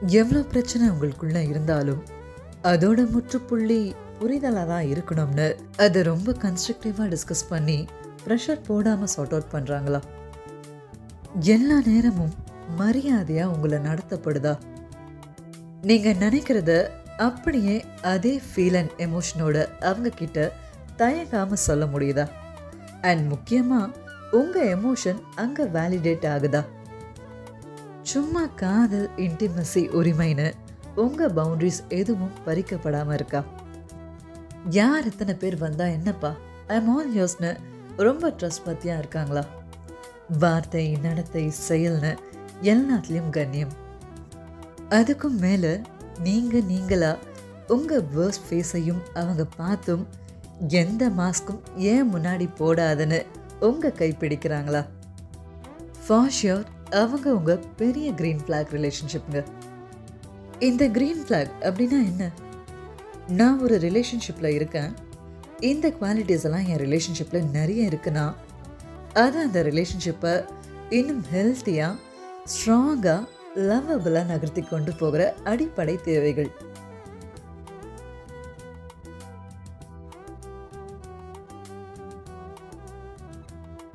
எவ்வளோ பிரச்சனை உங்களுக்குள்ள இருந்தாலும் அதோட முற்றுப்புள்ளி புரிதலாக தான் இருக்கணும்னு அதை ரொம்ப கன்ஸ்ட்ரக்டிவாக டிஸ்கஸ் பண்ணி ப்ரெஷர் போடாமல் சார்ட் அவுட் பண்ணுறாங்களா எல்லா நேரமும் மரியாதையாக உங்களை நடத்தப்படுதா? நீங்கள் நினைக்கிறத அப்படியே அதே ஃபீல் அண்ட் எமோஷனோட அவங்க கிட்ட தயங்காமல் சொல்ல முடியுதா? அண்ட் முக்கியமாக உங்கள் எமோஷன் அங்கே வேலிடேட் ஆகுதா? சும்மா காதல் இன்டிமசி உரிமைன்னு உங்கள் பவுண்ட்ரிஸ் எதுவும் பறிக்கப்படாமல் இருக்கா? யார் எத்தனை பேர் வந்தால் என்னப்பா? ஐம் ஆல் யோஸ்னு ரொம்ப ட்ரஸ்ட் பற்றியாக இருக்காங்களா? வார்த்தை நடத்தை செயல்னு எல்லாத்துலேயும் கண்ணியம். அதுக்கும் மேலே நீங்கள் நீங்களாக உங்கள் வேர்ஸ்ட் ஃபேஸையும் அவங்க பார்த்தும் எந்த மாஸ்க்கும் ஏன் முன்னாடி போடாதுன்னு உங்கள் கைப்பிடிக்கிறாங்களா ஃபார் ஷியோர் அவங்க உங்கள் பெரிய க்ரீன் ஃப்ளாக் ரிலேஷன்ஷிப்ங்க இந்த க்ரீன் ஃப்ளாக் அப்படின்னா என்ன? நான் ஒரு ரிலேஷன்ஷிப்பில் இருக்கேன். இந்த குவாலிட்டிஸ் எல்லாம் என் ரிலேஷன்ஷிப்பில் நிறைய இருக்குன்னா அது அந்த ரிலேஷன்ஷிப்பை இன்னும் ஹெல்த்தியாக ஸ்ட்ராங்காக லவ்வபிளாக நகர்த்தி கொண்டு போகிற அடிப்படை தேவைகள்.